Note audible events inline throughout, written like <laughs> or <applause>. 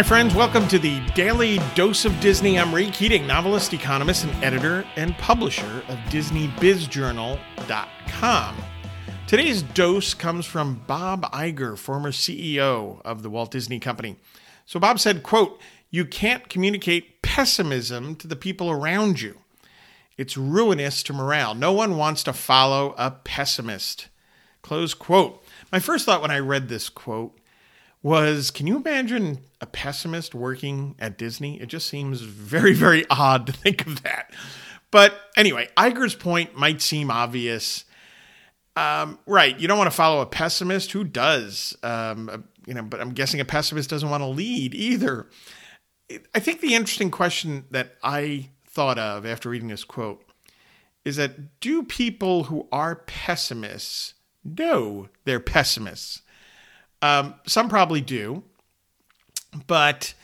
Hi, friends. Welcome to the Daily Dose of Disney. I'm Ray Keating, novelist, economist, and editor and publisher of DisneyBizJournal.com. Today's dose comes from Bob Iger, former CEO of the Walt Disney Company. So Bob said, quote, you can't communicate pessimism to the people around you. It's ruinous to morale. No one wants to follow a pessimist. Close quote. My first thought when I read this quote was can you imagine a pessimist working at Disney? It just seems very, very odd to think of that. But anyway, Iger's point might seem obvious. Um, right, you don't want to follow a pessimist. Who does? Um, you know, but I'm guessing a pessimist doesn't want to lead either. I think the interesting question that I thought of after reading this quote is that do people who are pessimists know they're pessimists? Um, some probably do, but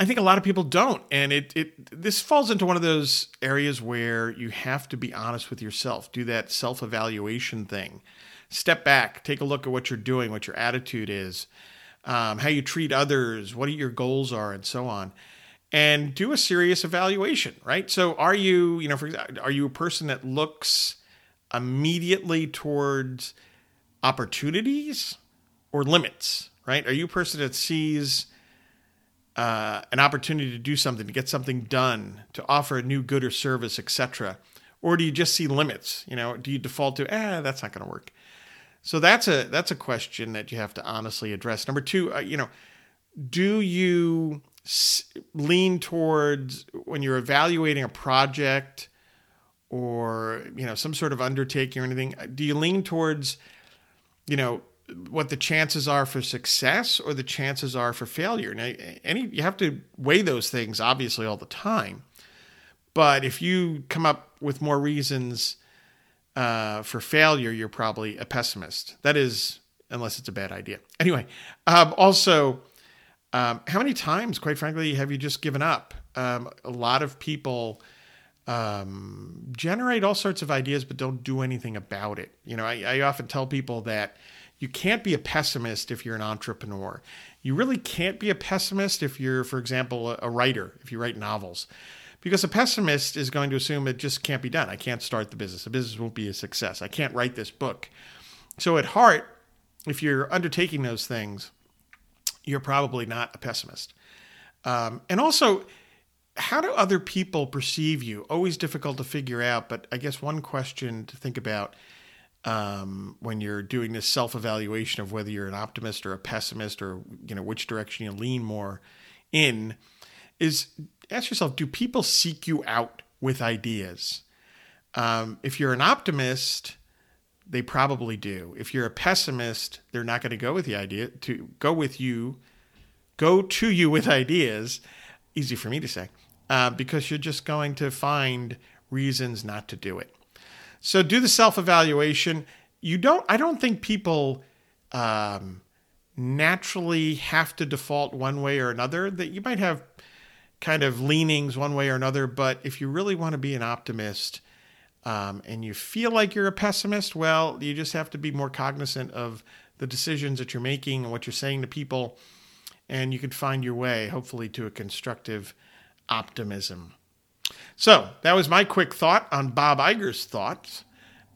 I think a lot of people don't. And it, it this falls into one of those areas where you have to be honest with yourself, do that self evaluation thing. Step back, take a look at what you're doing, what your attitude is, um, how you treat others, what your goals are, and so on. And do a serious evaluation, right? So, are you, you know, for example, are you a person that looks immediately towards opportunities or limits, right? Are you a person that sees uh, an opportunity to do something, to get something done, to offer a new good or service, etc., or do you just see limits? You know, do you default to, eh, that's not going to work? So that's a that's a question that you have to honestly address. Number two, uh, you know, do you s- lean towards when you're evaluating a project or you know some sort of undertaking or anything? Do you lean towards, you know, what the chances are for success or the chances are for failure. Now, any you have to weigh those things obviously all the time. But if you come up with more reasons uh, for failure, you're probably a pessimist. That is, unless it's a bad idea. Anyway, um, also, um, how many times, quite frankly, have you just given up? Um, a lot of people um, generate all sorts of ideas, but don't do anything about it. You know, I, I often tell people that you can't be a pessimist if you're an entrepreneur. You really can't be a pessimist if you're, for example, a writer, if you write novels. Because a pessimist is going to assume it just can't be done. I can't start the business. The business won't be a success. I can't write this book. So, at heart, if you're undertaking those things, you're probably not a pessimist. Um, and also, how do other people perceive you? Always difficult to figure out, but I guess one question to think about um, when you're doing this self evaluation of whether you're an optimist or a pessimist or you know which direction you lean more in is ask yourself do people seek you out with ideas? Um, if you're an optimist they probably do. If you're a pessimist they're not going to go with the idea to go with you go to you with <laughs> ideas. Easy for me to say uh, because you're just going to find reasons not to do it so do the self evaluation. You don't. I don't think people um, naturally have to default one way or another. That you might have kind of leanings one way or another, but if you really want to be an optimist um, and you feel like you're a pessimist, well, you just have to be more cognizant of the decisions that you're making and what you're saying to people, and you can find your way, hopefully, to a constructive optimism. So that was my quick thought on Bob Iger's thoughts.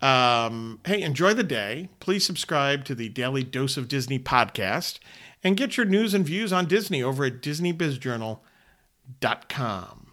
Um, hey, enjoy the day. Please subscribe to the Daily Dose of Disney podcast and get your news and views on Disney over at DisneyBizJournal.com.